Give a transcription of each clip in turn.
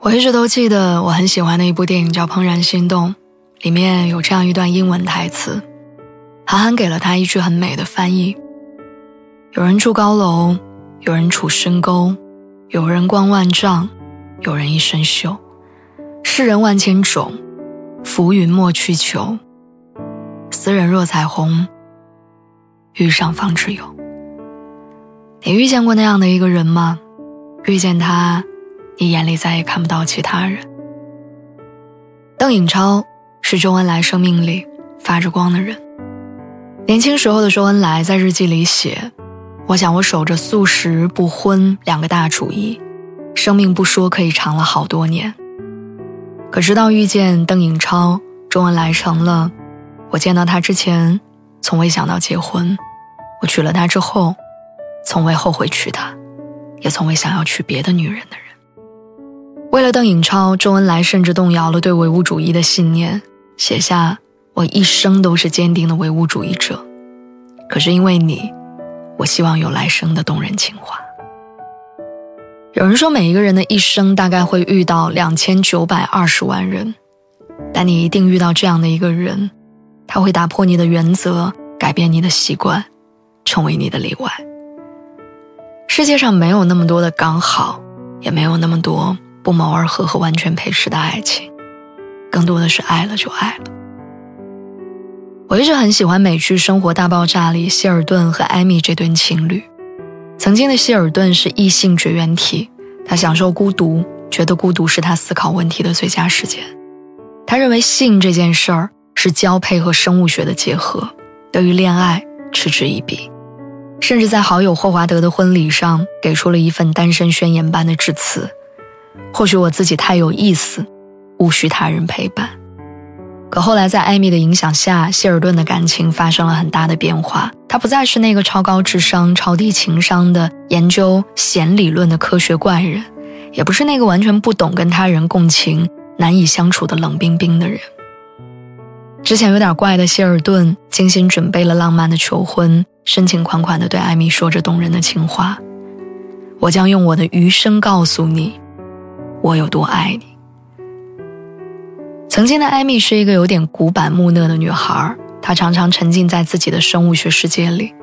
我一直都记得我很喜欢的一部电影叫《怦然心动》，里面有这样一段英文台词，韩寒给了他一句很美的翻译：有人住高楼，有人处深沟，有人光万丈，有人一身锈。世人万千种，浮云莫去求。斯人若彩虹，遇上方知有。你遇见过那样的一个人吗？遇见他。你眼里再也看不到其他人。邓颖超是周恩来生命里发着光的人。年轻时候的周恩来在日记里写：“我想我守着素食不荤两个大主义，生命不说可以长了好多年。可直到遇见邓颖超，周恩来成了我见到他之前从未想到结婚，我娶了她之后，从未后悔娶她，也从未想要娶别的女人的人。”为了邓颖超，周恩来甚至动摇了对唯物主义的信念，写下“我一生都是坚定的唯物主义者”。可是因为你，我希望有来生的动人情话。有人说，每一个人的一生大概会遇到两千九百二十万人，但你一定遇到这样的一个人，他会打破你的原则，改变你的习惯，成为你的例外。世界上没有那么多的刚好，也没有那么多。不谋而合和完全配饰的爱情，更多的是爱了就爱了。我一直很喜欢美剧《生活大爆炸》里希尔顿和艾米这对情侣。曾经的希尔顿是异性绝缘体，他享受孤独，觉得孤独是他思考问题的最佳时间。他认为性这件事儿是交配和生物学的结合，对于恋爱嗤之以鼻，甚至在好友霍华德的婚礼上给出了一份单身宣言般的致辞。或许我自己太有意思，无需他人陪伴。可后来在艾米的影响下，希尔顿的感情发生了很大的变化。他不再是那个超高智商、超低情商的研究弦理论的科学怪人，也不是那个完全不懂跟他人共情、难以相处的冷冰冰的人。之前有点怪的希尔顿，精心准备了浪漫的求婚，深情款款地对艾米说着动人的情话：“我将用我的余生告诉你。”我有多爱你。曾经的艾米是一个有点古板木讷的女孩，她常常沉浸在自己的生物学世界里。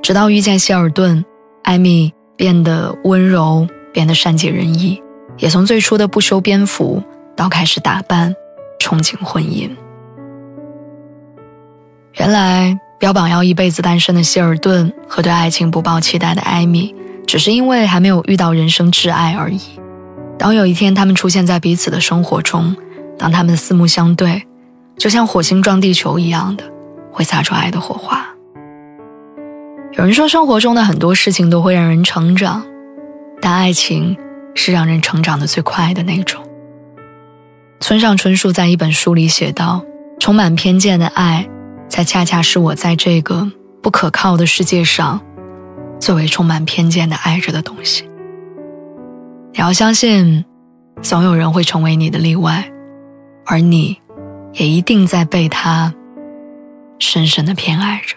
直到遇见希尔顿，艾米变得温柔，变得善解人意，也从最初的不修边幅到开始打扮，憧憬婚姻。原来标榜要一辈子单身的希尔顿和对爱情不抱期待的艾米，只是因为还没有遇到人生挚爱而已。当有一天他们出现在彼此的生活中，当他们四目相对，就像火星撞地球一样的，会擦出爱的火花。有人说，生活中的很多事情都会让人成长，但爱情是让人成长的最快的那种。村上春树在一本书里写道：“充满偏见的爱，才恰恰是我在这个不可靠的世界上，最为充满偏见的爱着的东西。”你要相信，总有人会成为你的例外，而你，也一定在被他深深的偏爱着。